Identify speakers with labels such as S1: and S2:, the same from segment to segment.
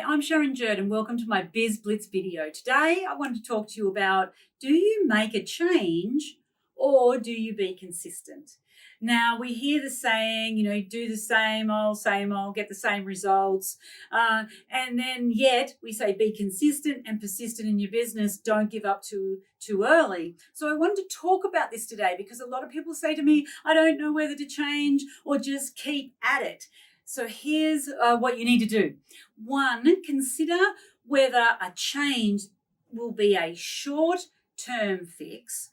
S1: I'm Sharon and welcome to my Biz Blitz video. Today I want to talk to you about do you make a change or do you be consistent? Now we hear the saying, you know, do the same old, same old, get the same results. Uh, and then yet we say be consistent and persistent in your business. Don't give up too, too early. So I wanted to talk about this today because a lot of people say to me, I don't know whether to change or just keep at it. So here's uh, what you need to do. One, consider whether a change will be a short term fix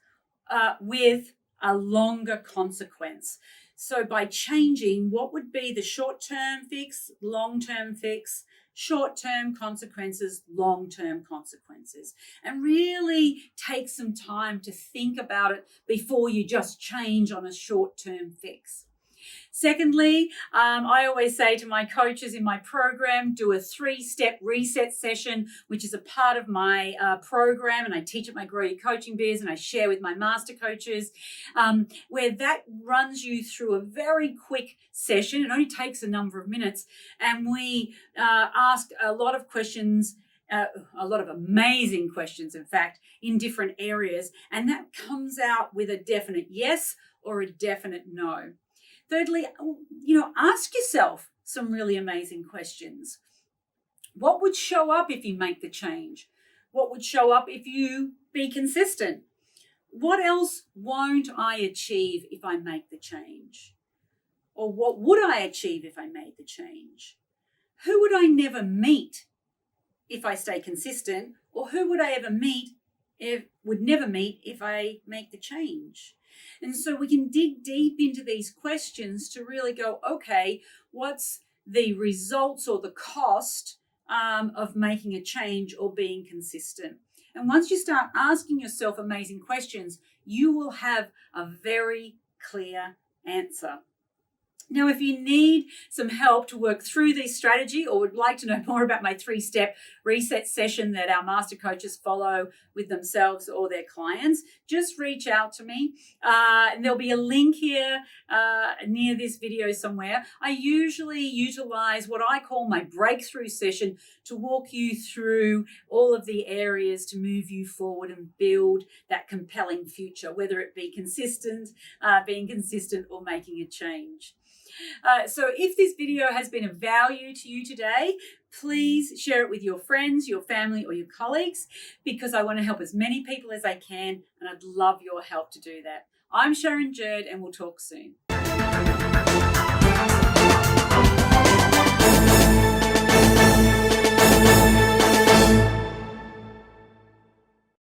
S1: uh, with a longer consequence. So by changing, what would be the short term fix, long term fix, short term consequences, long term consequences, and really take some time to think about it before you just change on a short term fix. Secondly, um, I always say to my coaches in my program, do a three step reset session, which is a part of my uh, program. And I teach at my Grow Your Coaching Biz and I share with my master coaches, um, where that runs you through a very quick session. It only takes a number of minutes. And we uh, ask a lot of questions. Uh, a lot of amazing questions, in fact, in different areas. And that comes out with a definite yes or a definite no. Thirdly, oh, you know, ask yourself some really amazing questions. What would show up if you make the change? What would show up if you be consistent? What else won't I achieve if I make the change? Or what would I achieve if I made the change? Who would I never meet if I stay consistent? Or who would I ever meet if would never meet if I make the change? And so we can dig deep into these questions to really go, okay, what's the results or the cost um, of making a change or being consistent? And once you start asking yourself amazing questions, you will have a very clear answer. Now, if you need some help to work through this strategy or would like to know more about my three step reset session that our master coaches follow with themselves or their clients, just reach out to me. Uh, and there'll be a link here uh, near this video somewhere. I usually utilize what I call my breakthrough session to walk you through all of the areas to move you forward and build that compelling future, whether it be consistent, uh, being consistent, or making a change. Uh, so if this video has been of value to you today, please share it with your friends, your family, or your colleagues because I want to help as many people as I can and I'd love your help to do that. I'm Sharon Jurd and we'll talk soon.